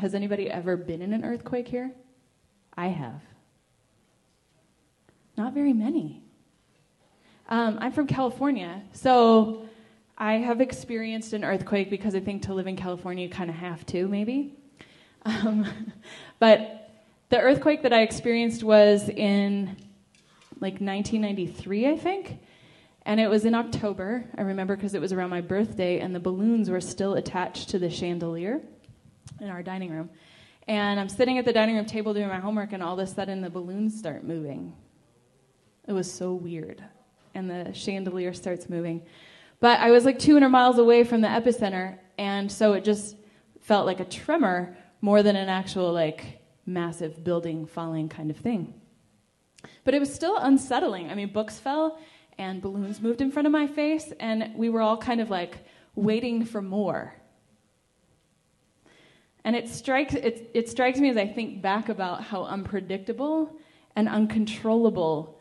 Has anybody ever been in an earthquake here? I have. Not very many. Um, I'm from California, so I have experienced an earthquake because I think to live in California, you kind of have to, maybe. Um, but the earthquake that I experienced was in like 1993, I think. And it was in October, I remember because it was around my birthday, and the balloons were still attached to the chandelier in our dining room. And I'm sitting at the dining room table doing my homework, and all of a sudden the balloons start moving. It was so weird. And the chandelier starts moving. But I was like 200 miles away from the epicenter, and so it just felt like a tremor more than an actual, like, massive building falling kind of thing. But it was still unsettling. I mean, books fell, and balloons moved in front of my face, and we were all kind of like waiting for more. And it strikes, it, it strikes me as I think back about how unpredictable and uncontrollable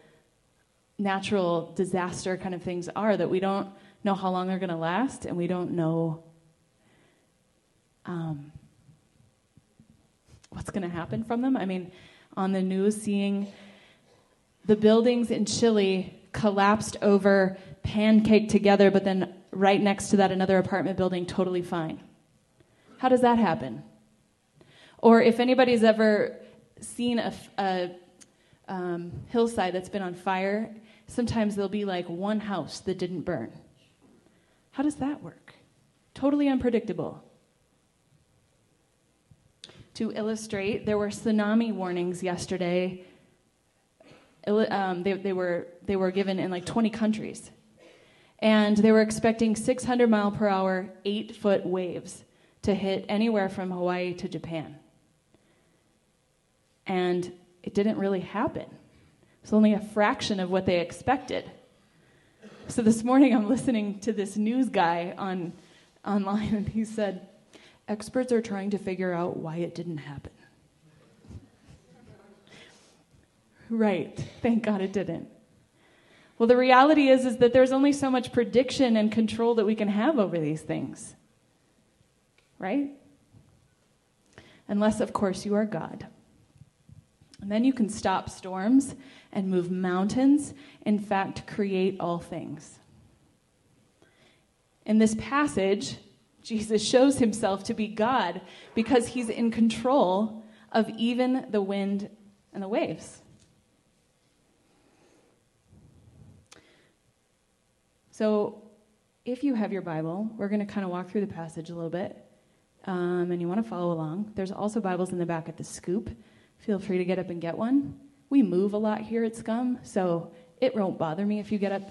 natural disaster kind of things are that we don't know how long they're going to last and we don't know um, what's going to happen from them. I mean, on the news, seeing the buildings in Chile collapsed over, pancaked together, but then right next to that, another apartment building totally fine. How does that happen? Or if anybody's ever seen a, a um, hillside that's been on fire, sometimes there'll be like one house that didn't burn. How does that work? Totally unpredictable. To illustrate, there were tsunami warnings yesterday um, they, they, were, they were given in like 20 countries. And they were expecting 600 mile per hour, eight foot waves to hit anywhere from Hawaii to Japan. And it didn't really happen. It's only a fraction of what they expected. So this morning I'm listening to this news guy on online and he said, experts are trying to figure out why it didn't happen. Right. Thank God it didn't. Well, the reality is, is that there's only so much prediction and control that we can have over these things. Right? Unless, of course, you are God. And then you can stop storms and move mountains, in fact, create all things. In this passage, Jesus shows himself to be God because he's in control of even the wind and the waves. So, if you have your Bible, we're going to kind of walk through the passage a little bit, um, and you want to follow along. There's also Bibles in the back at the scoop. Feel free to get up and get one. We move a lot here at Scum, so it won't bother me if you get up,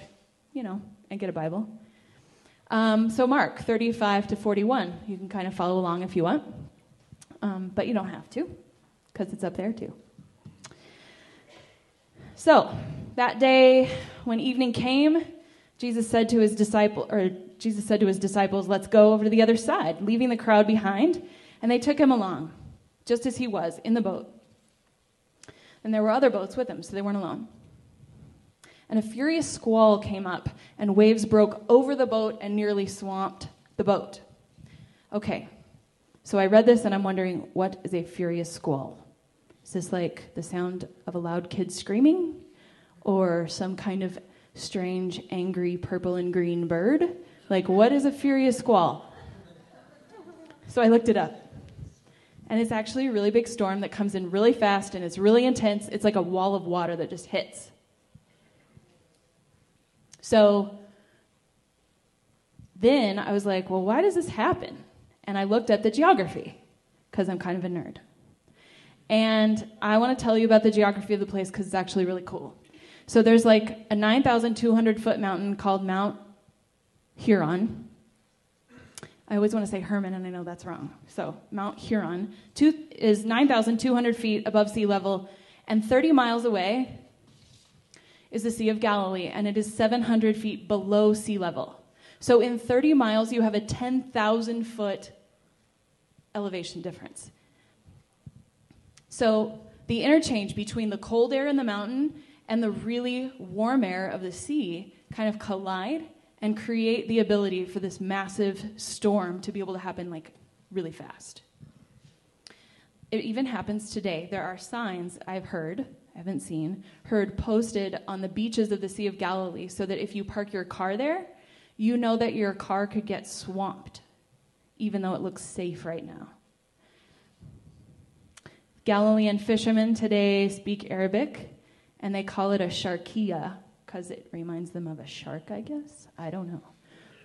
you know, and get a Bible. Um, so, Mark 35 to 41. You can kind of follow along if you want, um, but you don't have to, because it's up there too. So, that day when evening came, Jesus said to his disciple or Jesus said to his disciples, "Let's go over to the other side," leaving the crowd behind, and they took him along, just as he was in the boat. And there were other boats with him, so they weren't alone. And a furious squall came up, and waves broke over the boat and nearly swamped the boat. Okay, so I read this and I'm wondering, what is a furious squall? Is this like the sound of a loud kid screaming? Or some kind of strange, angry purple and green bird. Like, what is a furious squall? So I looked it up. And it's actually a really big storm that comes in really fast and it's really intense. It's like a wall of water that just hits. So then I was like, well, why does this happen? And I looked at the geography because I'm kind of a nerd. And I want to tell you about the geography of the place because it's actually really cool. So there's like a 9,200 foot mountain called Mount Hermon. I always want to say Herman, and I know that's wrong. So Mount Hermon two, is 9,200 feet above sea level, and 30 miles away is the Sea of Galilee, and it is 700 feet below sea level. So in 30 miles, you have a 10,000 foot elevation difference. So the interchange between the cold air in the mountain and the really warm air of the sea kind of collide and create the ability for this massive storm to be able to happen like really fast. it even happens today. There are signs I've heard, I haven't seen, heard posted on the beaches of the Sea of Galilee so that if you park your car there, you know that your car could get swamped, even though it looks safe right now. Galilean fishermen today speak Arabic, and they call it a sharkia because it reminds them of a shark, I guess. I don't know.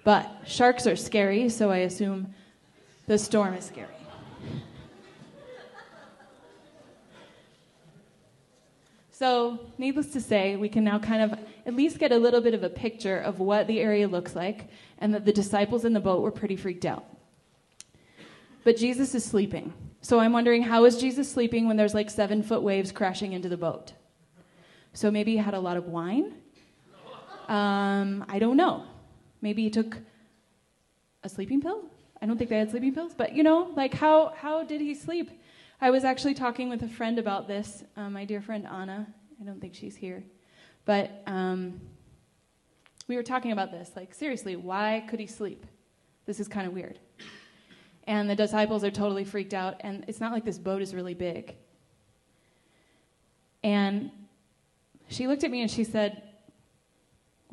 But sharks are scary, so I assume the storm is scary. So, needless to say, we can now kind of at least get a little bit of a picture of what the area looks like, and that the disciples in the boat were pretty freaked out. But Jesus is sleeping. So, I'm wondering how is Jesus sleeping when there's like seven foot waves crashing into the boat? So, maybe he had a lot of wine? Um, I don't know. Maybe he took a sleeping pill? I don't think they had sleeping pills, but you know, like how, how did he sleep? I was actually talking with a friend about this, um, my dear friend Anna. I don't think she's here. But um, we were talking about this. Like, seriously, why could he sleep? This is kind of weird. And the disciples are totally freaked out, and it's not like this boat is really big. And she looked at me and she said,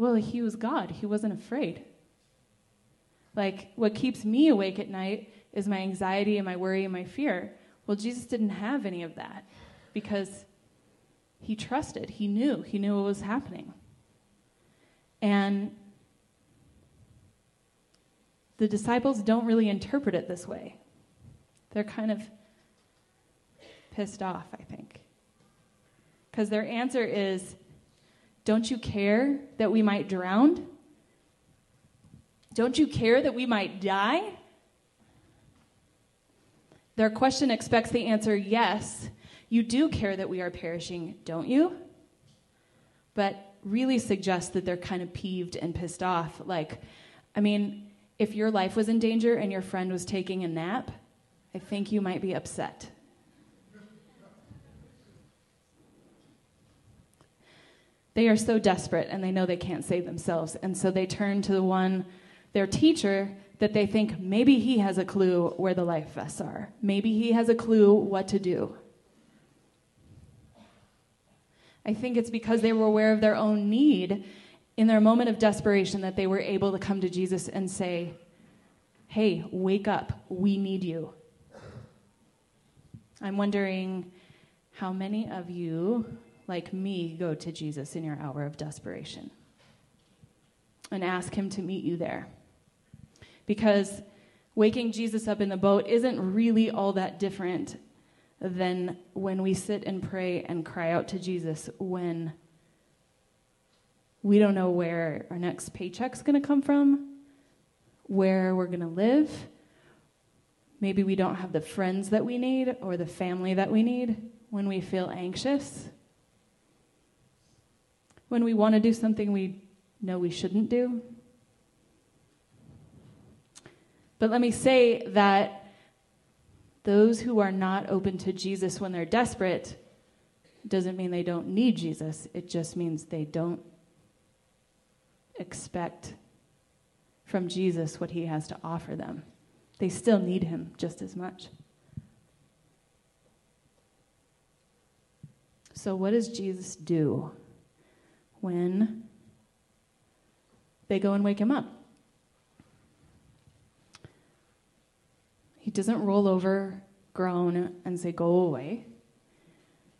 Well, he was God. He wasn't afraid. Like, what keeps me awake at night is my anxiety and my worry and my fear. Well, Jesus didn't have any of that because he trusted, he knew, he knew what was happening. And the disciples don't really interpret it this way. They're kind of pissed off, I think. Because their answer is Don't you care that we might drown? Don't you care that we might die? Their question expects the answer yes. You do care that we are perishing, don't you? But really suggests that they're kind of peeved and pissed off. Like, I mean, if your life was in danger and your friend was taking a nap, I think you might be upset. They are so desperate and they know they can't save themselves. And so they turn to the one, their teacher, that they think maybe he has a clue where the life vests are. Maybe he has a clue what to do. I think it's because they were aware of their own need in their moment of desperation that they were able to come to Jesus and say, Hey, wake up. We need you. I'm wondering how many of you, like me, go to Jesus in your hour of desperation and ask him to meet you there because waking Jesus up in the boat isn't really all that different than when we sit and pray and cry out to Jesus when we don't know where our next paycheck's going to come from, where we're going to live. Maybe we don't have the friends that we need or the family that we need when we feel anxious. When we want to do something we know we shouldn't do. But let me say that those who are not open to Jesus when they're desperate doesn't mean they don't need Jesus. It just means they don't expect from Jesus what he has to offer them. They still need him just as much. So, what does Jesus do when they go and wake him up? He doesn't roll over, groan, and say, Go away.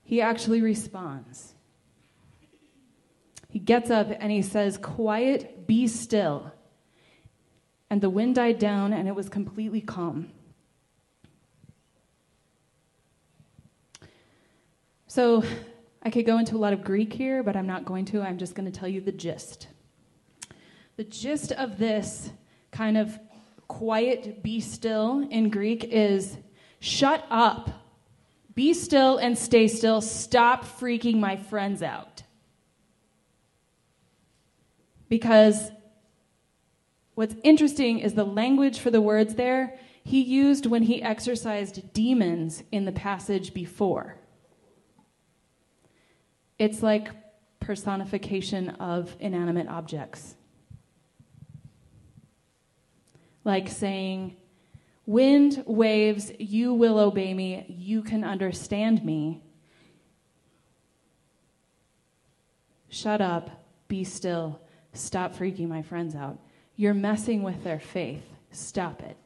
He actually responds. He gets up and he says, Quiet, be still. And the wind died down and it was completely calm. So I could go into a lot of Greek here, but I'm not going to. I'm just going to tell you the gist. The gist of this kind of quiet, be still in Greek is shut up, be still and stay still, stop freaking my friends out. Because what's interesting is the language for the words there he used when he exorcised demons in the passage before. It's like personification of inanimate objects like saying, Wind, waves, you will obey me. You can understand me. Shut up. Be still. Stop freaking my friends out. You're messing with their faith. Stop it.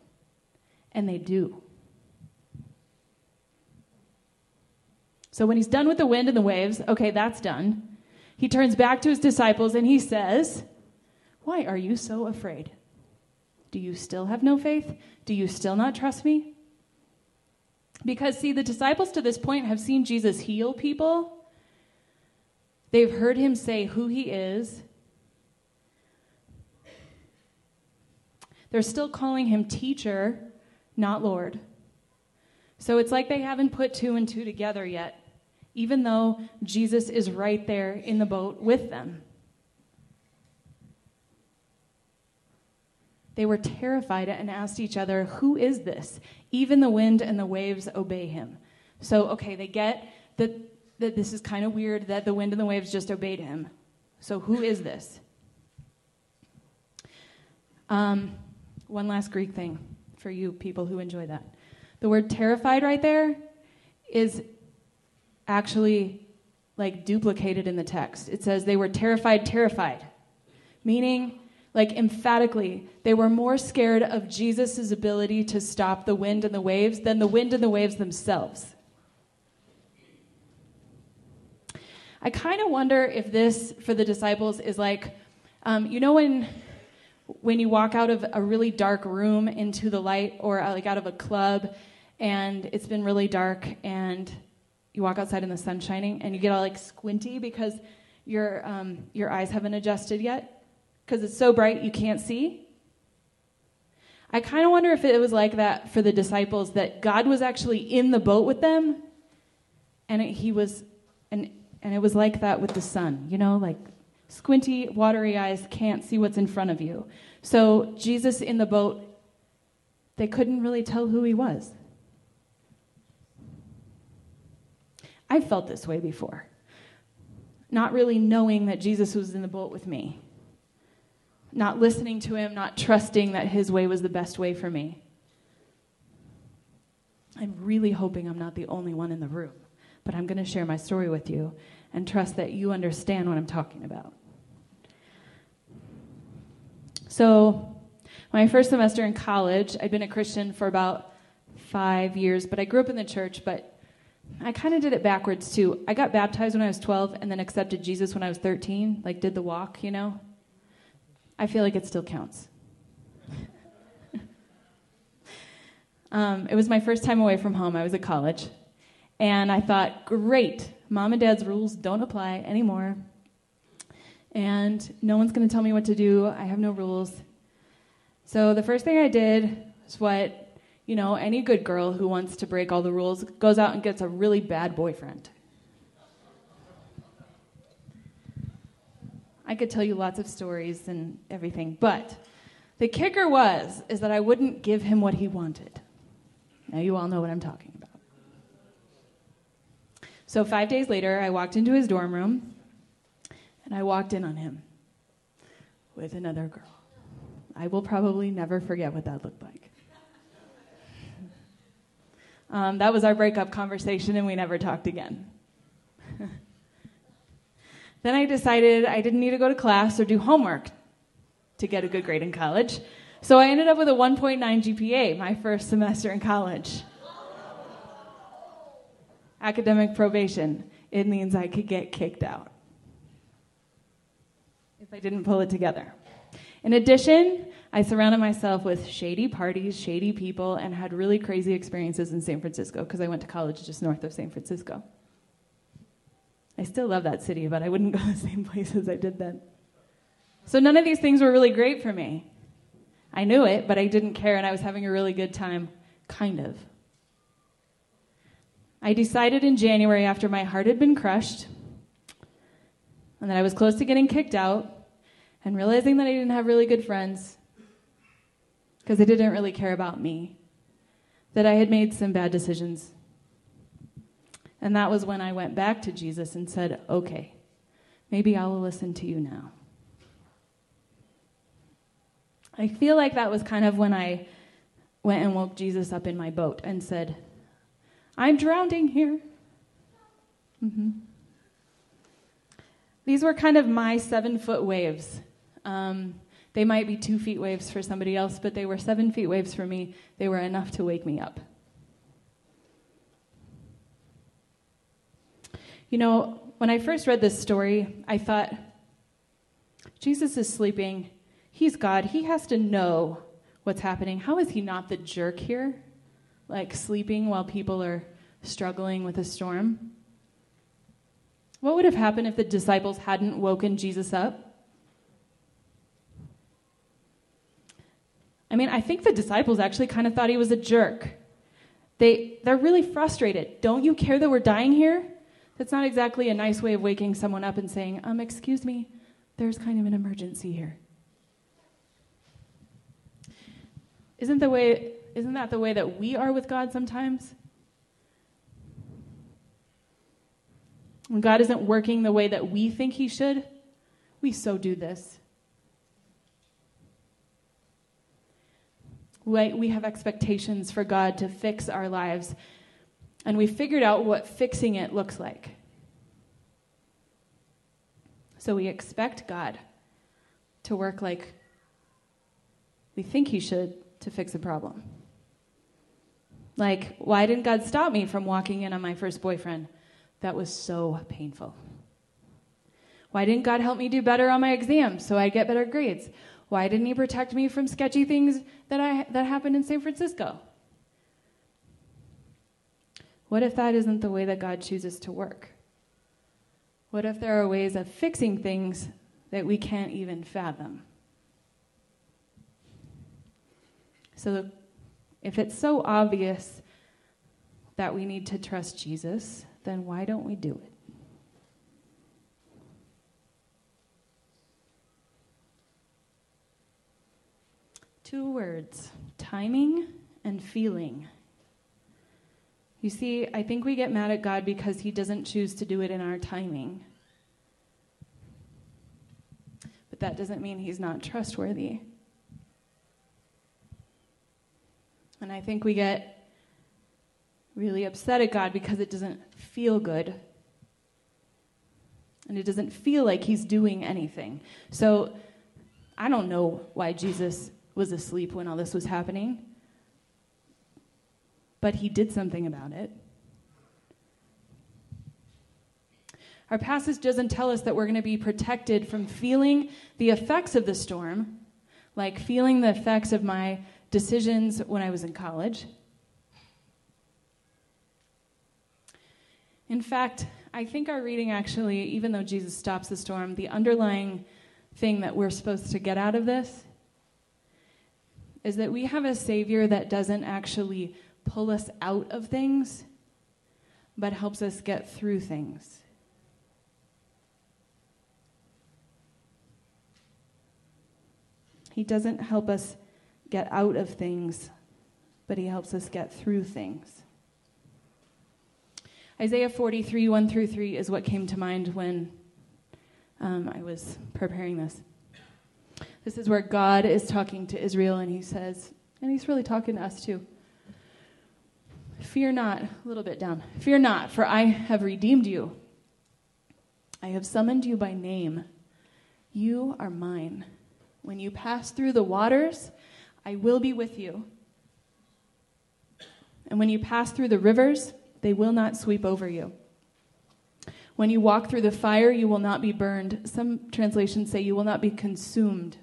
And they do. So when he's done with the wind and the waves, okay, that's done. He turns back to his disciples and he says, Why are you so afraid? Do you still have no faith? Do you still not trust me? Because, see, the disciples to this point have seen Jesus heal people. They've heard him say who he is. They're still calling him teacher, not Lord. So it's like they haven't put two and two together yet even though Jesus is right there in the boat with them. They were terrified and asked each other, Who is this? Even the wind and the waves obey him. So, okay, they get that, that this is kind of weird that the wind and the waves just obeyed him. So, who is this? Um, one last Greek thing for you people who enjoy that. The word terrified right there is actually like duplicated in the text. It says they were terrified, terrified, meaning like emphatically, they were more scared of Jesus' ability to stop the wind and the waves than the wind and the waves themselves. I kind of wonder if this for the disciples is like, um, you know, when when you walk out of a really dark room into the light, or uh, like out of a club, and it's been really dark, and you walk outside and the sun's shining and you get all like squinty because your um, your eyes haven't adjusted yet because it's so bright you can't see. I kind of wonder if it was like that for the disciples that God was actually in the boat with them, and it, he was, and and it was like that with the sun. You know, like squinty, watery eyes can't see what's in front of you. So Jesus in the boat, they couldn't really tell who he was. I've felt this way before. Not really knowing that Jesus was in the boat with me. Not listening to him, not trusting that his way was the best way for me. I'm really hoping I'm not the only one in the room, but I'm going to share my story with you and trust that you understand what I'm talking about. So, my first semester in college, I'd been a Christian for about five years, but I grew up in the church, but I kind of did it backwards too. I got baptized when I was 12 and then accepted Jesus when I was 13, like did the walk, you know? I feel like it still counts. um, it was my first time away from home. I was at college. And I thought, great, mom and dad's rules don't apply anymore. And no one's going to tell me what to do. I have no rules. So the first thing I did was what you know, any good girl who wants to break all the rules goes out and gets a really bad boyfriend. I could tell you lots of stories and everything, but the kicker was is that I wouldn't give him what he wanted. Now you all know what I'm talking about. So 5 days later, I walked into his dorm room and I walked in on him with another girl. I will probably never forget what that looked like. Um, that was our breakup conversation, and we never talked again. then I decided I didn't need to go to class or do homework to get a good grade in college. So I ended up with a 1.9 GPA my first semester in college. Academic probation. It means I could get kicked out if I didn't pull it together. In addition, I surrounded myself with shady parties, shady people, and had really crazy experiences in San Francisco because I went to college just north of San Francisco. I still love that city, but I wouldn't go the same places I did then. So none of these things were really great for me. I knew it, but I didn't care, and I was having a really good time, kind of. I decided in January, after my heart had been crushed, and that I was close to getting kicked out, and realizing that I didn't have really good friends, because they didn't really care about me, that I had made some bad decisions. And that was when I went back to Jesus and said, okay, maybe I will listen to you now. I feel like that was kind of when I went and woke Jesus up in my boat and said, I'm drowning here. Mm-hmm. These were kind of my seven foot waves. Um, they might be two feet waves for somebody else, but they were seven feet waves for me. They were enough to wake me up. You know, when I first read this story, I thought, Jesus is sleeping. He's God. He has to know what's happening. How is he not the jerk here? Like sleeping while people are struggling with a storm? What would have happened if the disciples hadn't woken Jesus up? I mean, I think the disciples actually kind of thought he was a jerk. They, they're really frustrated. Don't you care that we're dying here? That's not exactly a nice way of waking someone up and saying, um, excuse me, there's kind of an emergency here. Isn't, the way, isn't that the way that we are with God sometimes? When God isn't working the way that we think He should, we so do this. We, have expectations for God to fix our lives, and we figured out what fixing it looks like. So we expect God to work like we think He should to fix a problem. Like, why didn't God stop me from walking in on my first boyfriend? That was so painful. Why didn't God help me do better on my exams so I'd get better grades? Why didn't He protect me from sketchy things that, I, that happened in San Francisco? What if that isn't the way that God chooses to work? What if there are ways of fixing things that we can't even fathom? So, if it's so obvious that we need to trust Jesus, then why don't we do it? Two words timing and feeling. You see, I think we get mad at God because He doesn't choose to do it in our timing. But that doesn't mean He's not trustworthy. And I think we get really upset at God because it doesn't feel good. And it doesn't feel like He's doing anything. So I don't know why Jesus was asleep when all this was happening but he did something about it. Our passage doesn't tell us that we're going to be protected from feeling the effects of the storm, like feeling the effects of my decisions when I was in college. In fact, I think our reading actually, even though Jesus stops the storm, the underlying thing that we're supposed to get out of this is that we have a Savior that doesn't actually pull us out of things, but helps us get through things. He doesn't help us get out of things, but He helps us get through things. Isaiah 43, 1 through 3 is what came to mind when um, I was preparing this. This is where God is talking to Israel, and He says, and He's really talking to us too. Fear not, a little bit down. Fear not, for I have redeemed you. I have summoned you by name. You are mine. When you pass through the waters, I will be with you. And when you pass through the rivers, they will not sweep over you. When you walk through the fire, you will not be burned. Some translations say you will not be consumed.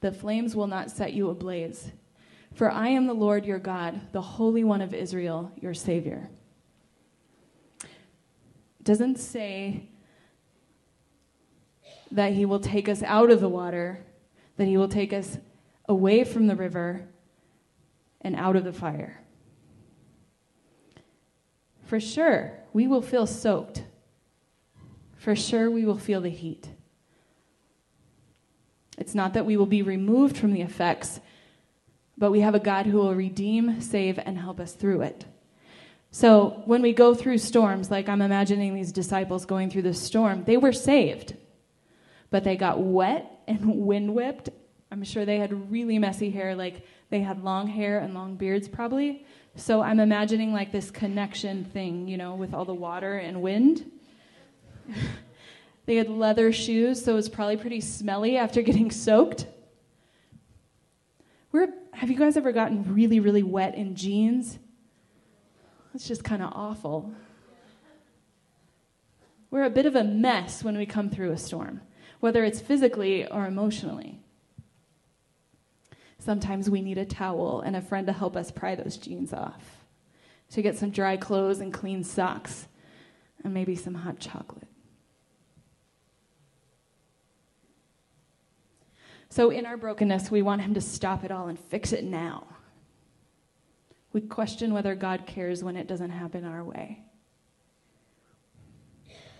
The flames will not set you ablaze. For I am the Lord your God, the Holy One of Israel, your Savior. Doesn't say that he will take us out of the water, that he will take us away from the river and out of the fire. For sure, we will feel soaked. For sure, we will feel the heat. It's not that we will be removed from the effects but we have a God who will redeem, save, and help us through it. So when we go through storms, like I'm imagining these disciples going through this storm, they were saved, but they got wet and wind whipped. I'm sure they had really messy hair, like They had long hair and long beards, probably. So I'm imagining like this connection thing, you know, with all the water and wind. they had leather shoes, so it was probably pretty smelly after getting soaked. Have you guys ever gotten really, really wet in jeans? It's just kind of awful. We're a bit of a mess when we come through a storm, whether it's physically or emotionally. Sometimes we need a towel and a friend to help us pry those jeans off, to get some dry clothes and clean socks, and maybe some hot chocolate. So, in our brokenness, we want Him to stop it all and fix it now. We question whether God cares when it doesn't happen our way.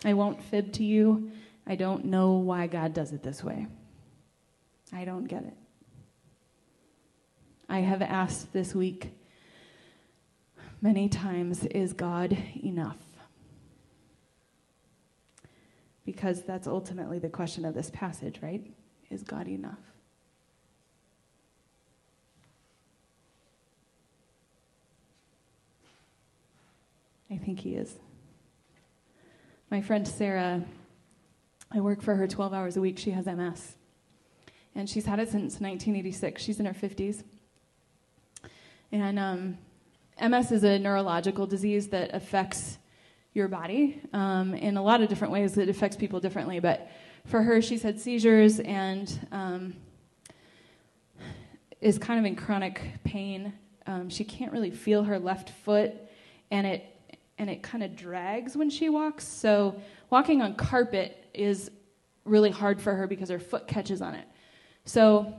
I won't fib to you. I don't know why God does it this way. I don't get it. I have asked this week many times is God enough? Because that's ultimately the question of this passage, right? Is God enough? I think He is. My friend Sarah, I work for her 12 hours a week. She has MS. And she's had it since 1986. She's in her 50s. And um, MS is a neurological disease that affects your body um, in a lot of different ways. It affects people differently. But for her, she's had seizures and um, is kind of in chronic pain. Um, she can't really feel her left foot, and it and it kind of drags when she walks. So walking on carpet is really hard for her because her foot catches on it. So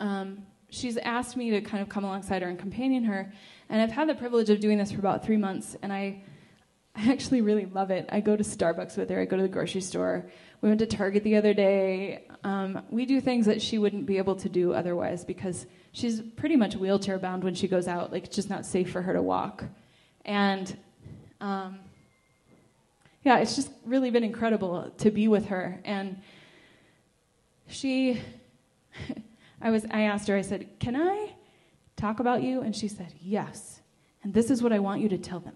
um, she's asked me to kind of come alongside her and companion her, and I've had the privilege of doing this for about three months, and I, I actually really love it. I go to Starbucks with her. I go to the grocery store. We went to Target the other day. Um, we do things that she wouldn't be able to do otherwise because she's pretty much wheelchair bound when she goes out. Like it's just not safe for her to walk, and um, yeah, it's just really been incredible to be with her. And she, I was, I asked her, I said, "Can I talk about you?" And she said, "Yes." And this is what I want you to tell them.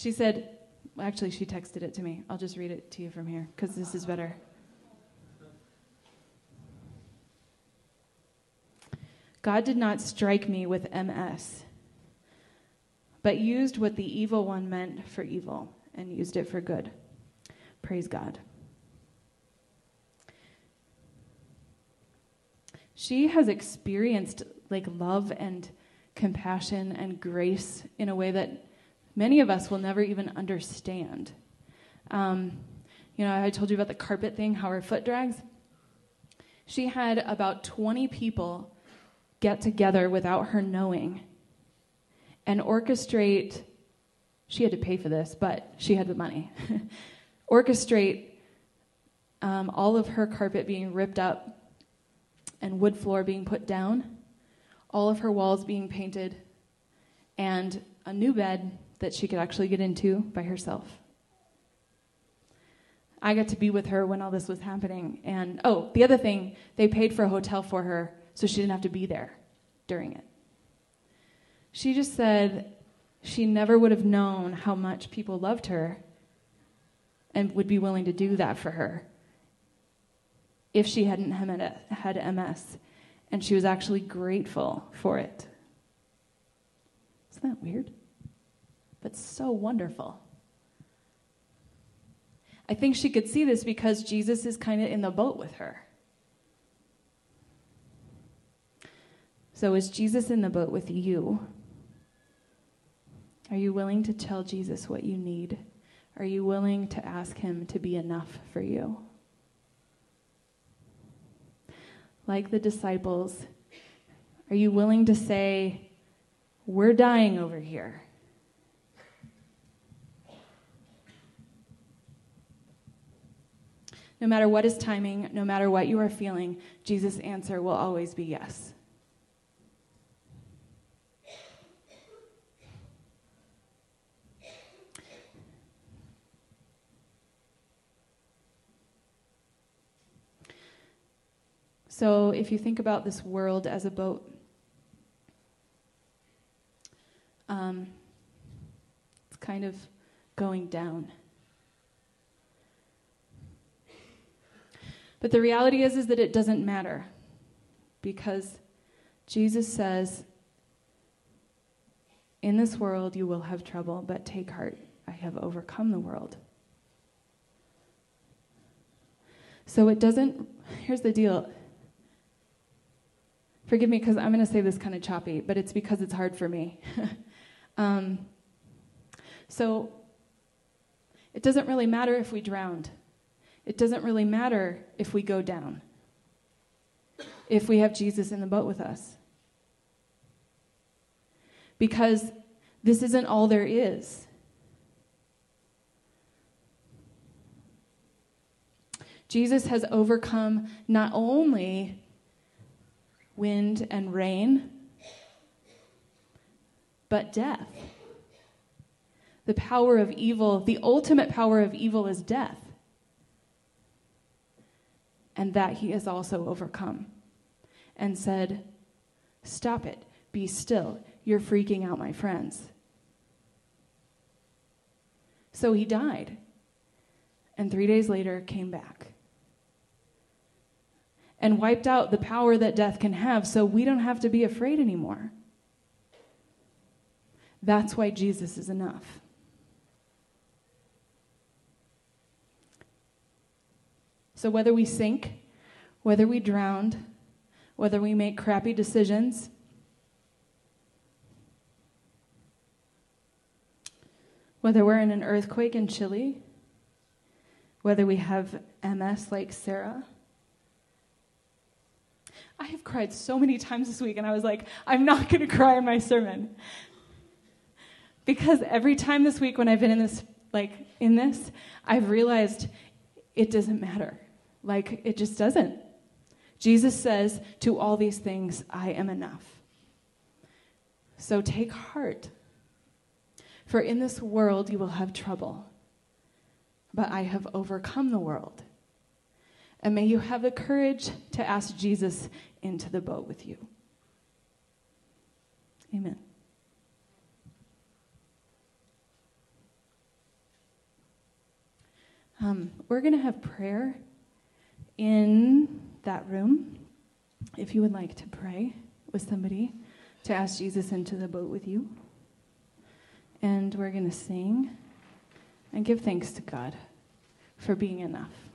She said, actually, she texted it to me. I'll just read it to you from here because this is better. God did not strike me with MS but used what the evil one meant for evil and used it for good. Praise God. She has experienced like love and compassion and grace in a way that many of us will never even understand. Um, you know, I told you about the carpet thing, how her foot drags. She had about 20 people get together without her knowing and orchestrate. She had to pay for this, but she had the money. orchestrate um, all of her carpet being ripped up and wood floor being put down, all of her walls being painted, and a new bed that she could actually get into by herself. I got to be with her when all this was happening. And oh, the other thing, they paid for a hotel for her so she didn't have to be there during it. She just said she never would have known how much people loved her and would be willing to do that for her if she hadn't had MS. And she was actually grateful for it. Isn't that weird? But so wonderful. I think she could see this because Jesus is kind of in the boat with her. So, is Jesus in the boat with you? Are you willing to tell Jesus what you need? Are you willing to ask Him to be enough for you? Like the disciples, are you willing to say, We're dying over here? No matter what is timing, no matter what you are feeling, Jesus' answer will always be yes. So if you think about this world as a boat, um, it's kind of going down. But the reality is, is that it doesn't matter because Jesus says, In this world you will have trouble, but take heart, I have overcome the world. So it doesn't, here's the deal. Forgive me because I'm going to say this kind of choppy, but it's because it's hard for me. um, so it doesn't really matter if we drowned. It doesn't really matter if we go down, if we have Jesus in the boat with us. Because this isn't all there is. Jesus has overcome not only wind and rain, but death. The power of evil, the ultimate power of evil is death and that he has also overcome, and said, Stop it, be still, you're freaking out my friends. So he died, and three days later came back and wiped out the power that death can have so we don't have to be afraid anymore. That's why Jesus is enough. So, whether we sink, whether we drown, whether we make crappy decisions, whether we're in an earthquake in Chile, whether we have MS like Sarah. I have cried so many times this week, and I was like, I'm not going to cry in my sermon. Because every time this week when I've been in this, like, in this, I've realized it doesn't matter. Like, it just doesn't. Jesus says, To all these things, I am enough. So take heart. For in this world you will have trouble, but I have overcome the world. And may you have the courage to ask Jesus into the boat with you. Amen. Um, we're going to have prayer in that room, if you would like to pray with somebody, to ask Jesus into the boat with you. And we're going to sing and give thanks to God for being enough.